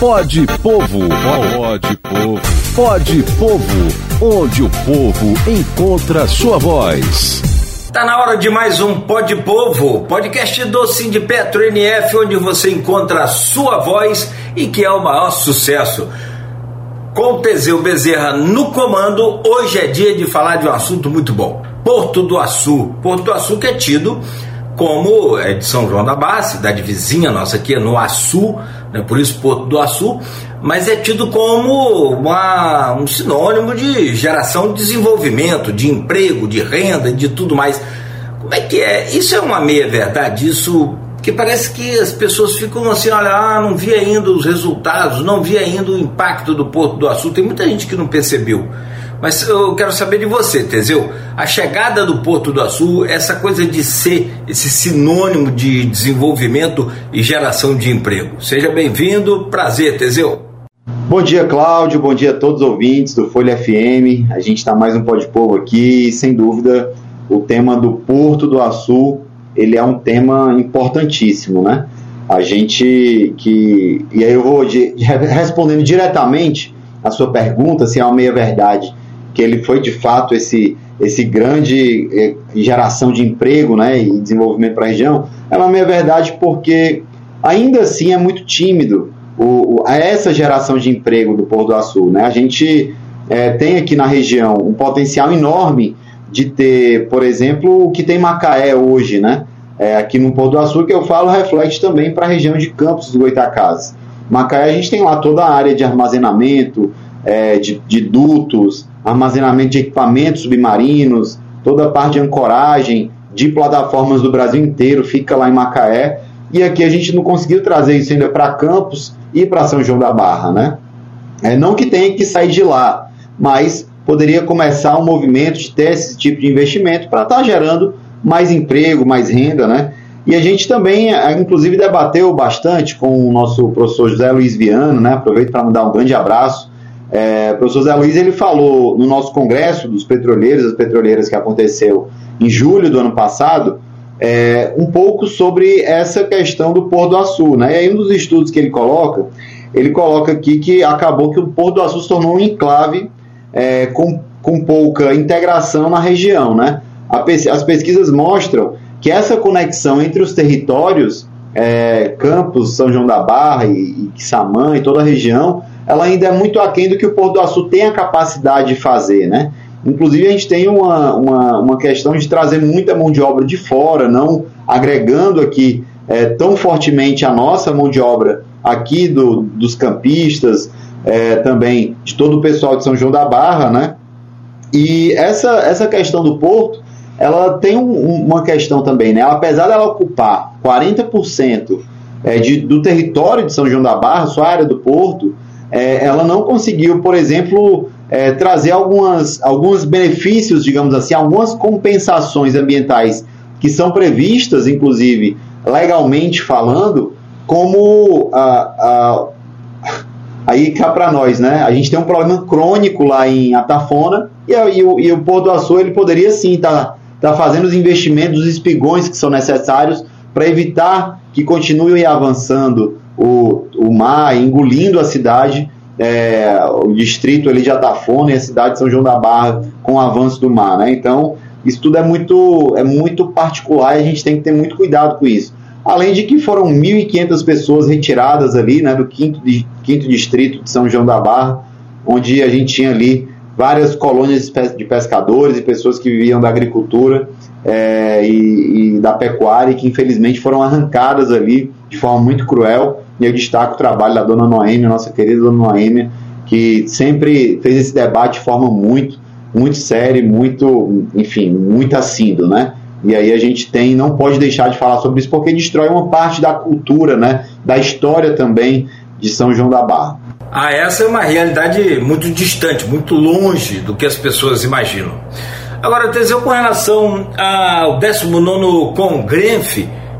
Pode Povo. Pode Povo. Pode Povo. Onde o povo encontra sua voz. Tá na hora de mais um Pode Povo, podcast do Sindipetro NF, onde você encontra a sua voz e que é o maior sucesso. Com Teseu Bezerra no comando, hoje é dia de falar de um assunto muito bom. Porto do Açu. Porto do Açu que é tido como é de São João da Barra, cidade vizinha nossa aqui, é no Açu, né, por isso Porto do Açu, mas é tido como uma, um sinônimo de geração de desenvolvimento, de emprego, de renda, de tudo mais. Como é que é? Isso é uma meia verdade? Isso que parece que as pessoas ficam assim, olha, ah, não vi ainda os resultados, não vi ainda o impacto do Porto do Açu. Tem muita gente que não percebeu. Mas eu quero saber de você, Teseu. A chegada do Porto do Açu, essa coisa de ser esse sinônimo de desenvolvimento e geração de emprego. Seja bem-vindo, prazer, Teseu. Bom dia, Cláudio. Bom dia a todos os ouvintes do Folha FM. A gente está mais um Pode Povo aqui e, sem dúvida, o tema do Porto do Açu, ele é um tema importantíssimo, né? A gente que... E aí eu vou de, respondendo diretamente a sua pergunta, se é uma meia-verdade que ele foi de fato esse, esse grande eh, geração de emprego né, e desenvolvimento para a região, ela não é verdade porque ainda assim é muito tímido o, o, essa geração de emprego do Porto do Açu. Né? A gente é, tem aqui na região um potencial enorme de ter, por exemplo, o que tem Macaé hoje, né? É, aqui no Porto do que eu falo, reflete também para a região de Campos do Goitacazes. Macaé, a gente tem lá toda a área de armazenamento, é, de, de dutos, armazenamento de equipamentos submarinos, toda a parte de ancoragem de plataformas do Brasil inteiro fica lá em Macaé. E aqui a gente não conseguiu trazer isso ainda para Campos e para São João da Barra, né? É, não que tenha que sair de lá, mas poderia começar um movimento de ter esse tipo de investimento para estar tá gerando mais emprego, mais renda, né? E a gente também, é, inclusive, debateu bastante com o nosso professor José Luiz Viano, né? Aproveito para mandar um grande abraço é, o professor Zé Luiz ele falou no nosso congresso dos petroleiros, as petroleiras que aconteceu em julho do ano passado, é, um pouco sobre essa questão do Porto do Açu. Né? E aí um dos estudos que ele coloca, ele coloca aqui que acabou que o Porto do Açu se tornou um enclave é, com, com pouca integração na região. Né? as pesquisas mostram que essa conexão entre os territórios, é, Campos, São João da Barra e, e e toda a região, ela ainda é muito aquém do que o Porto do Açu tem a capacidade de fazer, né? Inclusive, a gente tem uma, uma, uma questão de trazer muita mão de obra de fora, não agregando aqui é, tão fortemente a nossa mão de obra aqui do, dos campistas, é, também de todo o pessoal de São João da Barra, né? E essa, essa questão do porto, ela tem um, uma questão também, né? Apesar dela ocupar 40% é, de, do território de São João da Barra, sua área do porto, é, ela não conseguiu, por exemplo, é, trazer algumas, alguns benefícios, digamos assim, algumas compensações ambientais que são previstas, inclusive legalmente falando, como a, a aí cá para nós, né? A gente tem um problema crônico lá em Atafona e, e, o, e o Porto Açu ele poderia sim estar tá, tá fazendo os investimentos, os espigões que são necessários para evitar que continue avançando o, o mar, engolindo a cidade, é, o distrito ali de Atafona e a cidade de São João da Barra com o avanço do mar. Né? Então, isso tudo é muito, é muito particular e a gente tem que ter muito cuidado com isso. Além de que foram 1.500 pessoas retiradas ali né, do quinto, quinto distrito de São João da Barra, onde a gente tinha ali várias colônias de pescadores e pessoas que viviam da agricultura é, e, e, da pecuária, que infelizmente foram arrancadas ali de forma muito cruel. E eu destaco o trabalho da dona Noêmia, nossa querida dona Noêmia, que sempre fez esse debate de forma muito, muito séria, muito, enfim, muito assíduo, né? E aí a gente tem, não pode deixar de falar sobre isso, porque destrói uma parte da cultura, né? Da história também de São João da Barra. Ah, essa é uma realidade muito distante, muito longe do que as pessoas imaginam. Agora, Teseu, com relação ao 19 Congrenf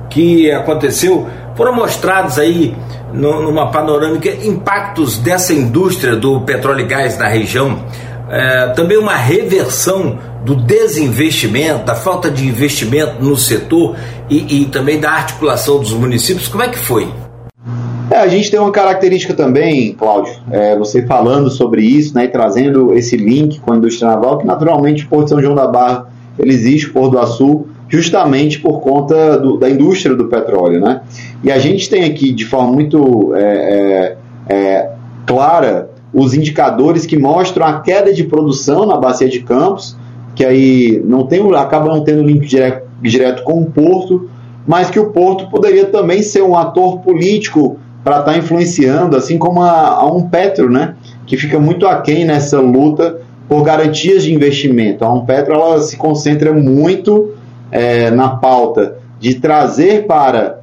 que aconteceu, foram mostrados aí numa panorâmica impactos dessa indústria do petróleo e gás na região, é, também uma reversão do desinvestimento, da falta de investimento no setor e, e também da articulação dos municípios. Como é que foi? É, a gente tem uma característica também, Cláudio, é, você falando sobre isso, né, e trazendo esse link com a indústria naval, que naturalmente o Porto São João da Barra ele existe, o Porto do Açu, justamente por conta do, da indústria do petróleo, né? E a gente tem aqui de forma muito é, é, é clara os indicadores que mostram a queda de produção na bacia de Campos, que aí não tem, acaba não tendo link direto, direto com o porto, mas que o porto poderia também ser um ator político para estar tá influenciando, assim como a, a Umpetro, né, que fica muito aquém nessa luta por garantias de investimento. A Umpetro ela se concentra muito é, na pauta de trazer para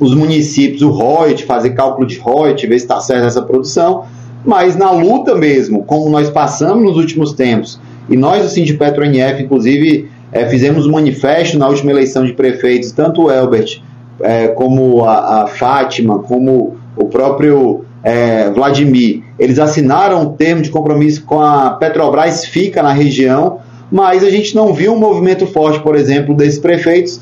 os municípios o ROIT, fazer cálculo de ROIT, ver se está certa essa produção, mas na luta mesmo, como nós passamos nos últimos tempos, e nós, assim, de PetroNF, inclusive, é, fizemos um manifesto na última eleição de prefeitos, tanto o Elbert é, como a, a, Fátima, como o próprio é, Vladimir, eles assinaram um termo de compromisso com a Petrobras, fica na região, mas a gente não viu um movimento forte, por exemplo, desses prefeitos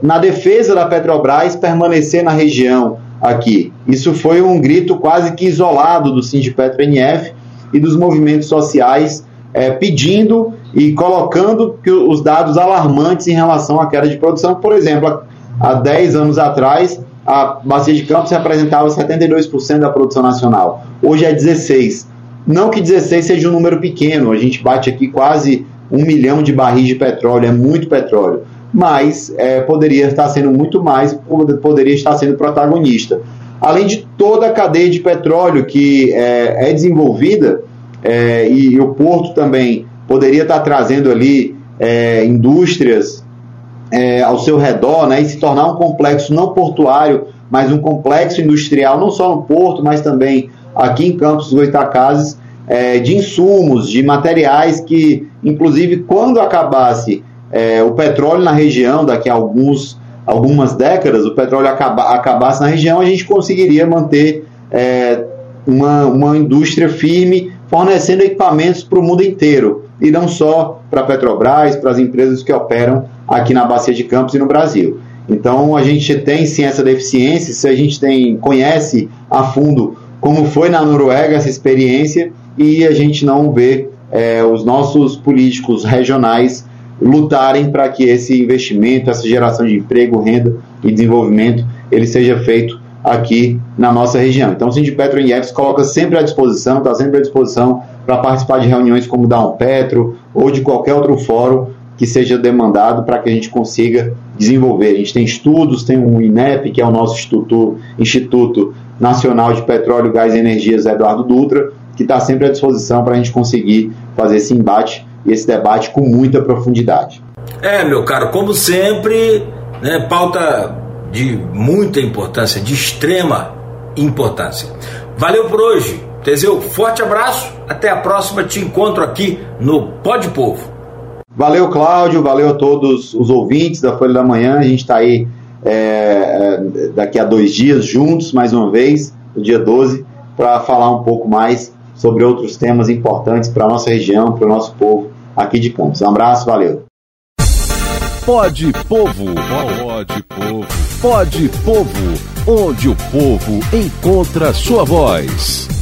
na defesa da Petrobras permanecer na região aqui. Isso foi um grito quase que isolado do Sindipetro NF e dos movimentos sociais é, pedindo e colocando os dados alarmantes em relação à queda de produção. Por exemplo, há 10 anos atrás, a Bacia de Campos representava 72% da produção nacional. Hoje é 16%. Não que 16 seja um número pequeno, a gente bate aqui quase um milhão de barris de petróleo, é muito petróleo. Mas é, poderia estar sendo muito mais, poderia estar sendo protagonista. Além de toda a cadeia de petróleo que é, é desenvolvida, é, e, e, o porto também poderia estar trazendo ali é, indústrias é, ao seu redor, né, e se tornar um complexo não portuário, mas um complexo industrial, não só no porto, mas também aqui em Campos dos Goitacazes, é, de insumos, de materiais que, inclusive, quando acabasse é, o petróleo na região, daqui a alguns, algumas décadas, o petróleo acaba, acabasse na região, a gente conseguiria manter é, uma, uma indústria firme fornecendo equipamentos para o mundo inteiro e não só para a Petrobras, para as empresas que operam aqui na Bacia de Campos e no Brasil. Então a gente tem sim essa deficiência, se a gente tem conhece a fundo como foi na Noruega essa experiência e a gente não vê é, os nossos políticos regionais lutarem para que esse investimento, essa geração de emprego, renda e desenvolvimento, ele seja feito aqui na nossa região. Então, o Sindipetro IEFS coloca sempre à disposição, está sempre à disposição para participar de reuniões como da Petro ou de qualquer outro fórum que seja demandado para que a gente consiga desenvolver. A gente tem estudos, tem o INEP, que é o nosso Instituto, Instituto Nacional de Petróleo, Gás e Energias Eduardo Dutra, que está sempre à disposição para a gente conseguir fazer esse embate esse debate com muita profundidade. É, meu caro, como sempre, né, pauta de muita importância, de extrema importância. Valeu por hoje. Teseu, forte abraço. Até a próxima. Te encontro aqui no Pode Povo. Valeu, Cláudio. Valeu a todos os ouvintes da Folha da Manhã. A gente está aí é, é, daqui a dois dias juntos, mais uma vez, no dia 12, para falar um pouco mais sobre outros temas importantes para a nossa região, para o nosso povo aqui de Campos. Um abraço, valeu. Pode Povo. Pode Povo. Pode Povo. Onde o povo encontra sua voz.